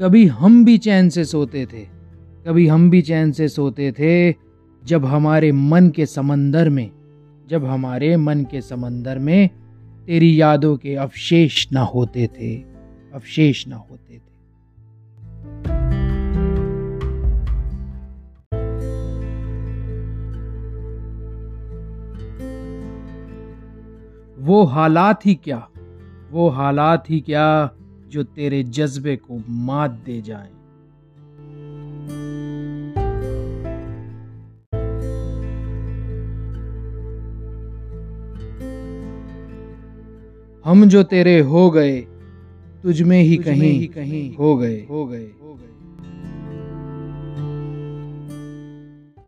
कभी हम भी चैन से सोते थे, कभी हम भी चैन से सोते थे, जब हमारे मन के समंदर में, जब हमारे मन के समंदर में तेरी यादों के अवशेष ना होते थे, अवशेष ना होते थे। वो हालात ही क्या, वो हालात ही क्या जो तेरे जज्बे को मात दे जाए। हम जो तेरे हो गए तुझ में ही कहीं ही कहीं हो गए हो गए। हो गए।